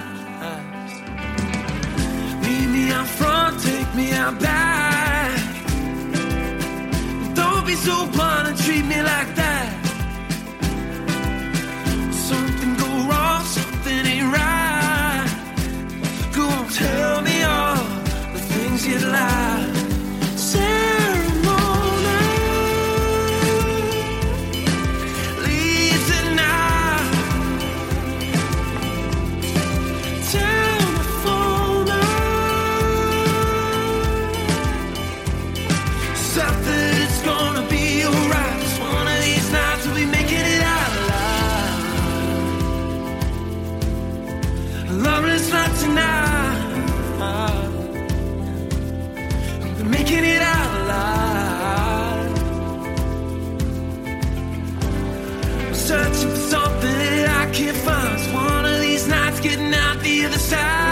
not the other side.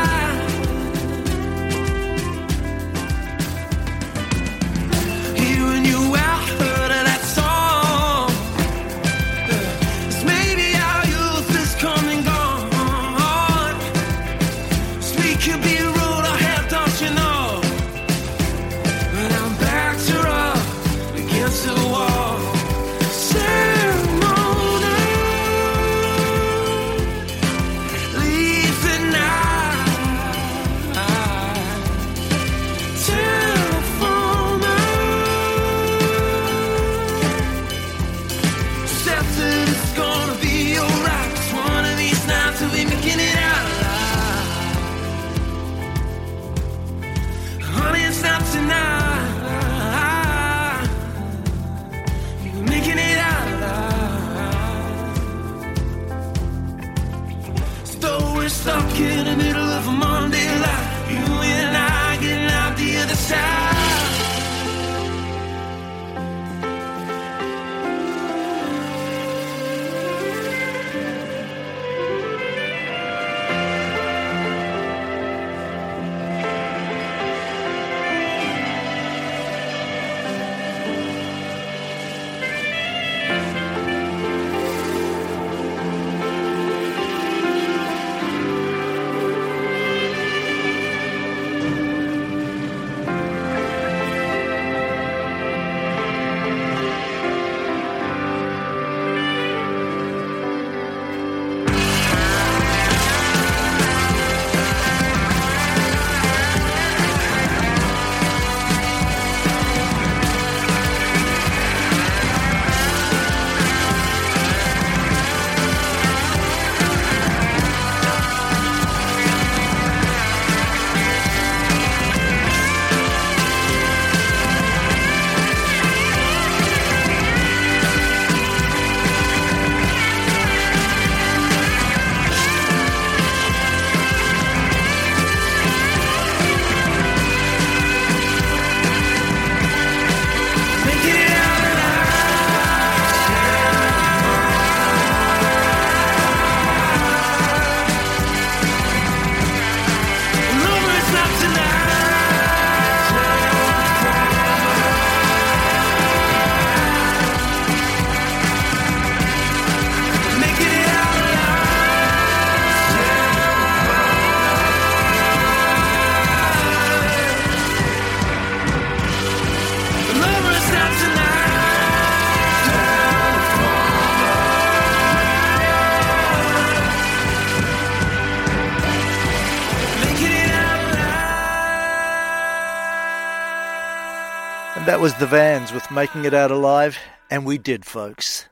Was the Vanns with Making It Out Alive, and we did, folks.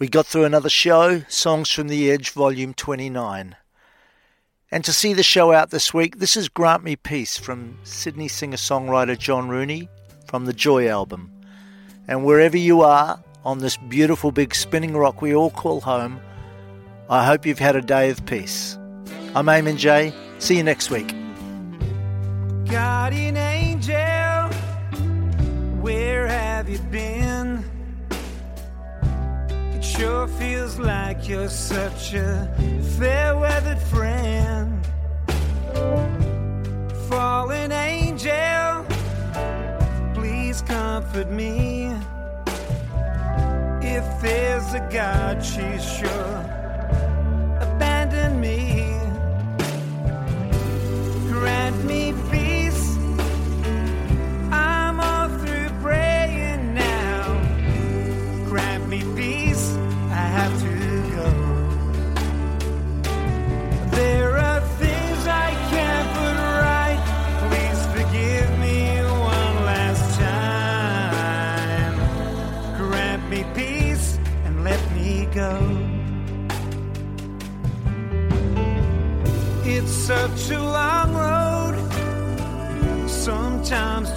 We got through another show, Songs from the Edge, Volume 29. And to see the show out this week, this is Grant Me Peace from Sydney singer songwriter John Rooney from the Joy album. And wherever you are on this beautiful big spinning rock we all call home, I hope you've had a day of peace. I'm Eamon J. See you next week. Guardian angel, where have you been? It sure feels like you're such a fair weathered friend. Fallen angel, please comfort me. If there's a God, she's sure sometimes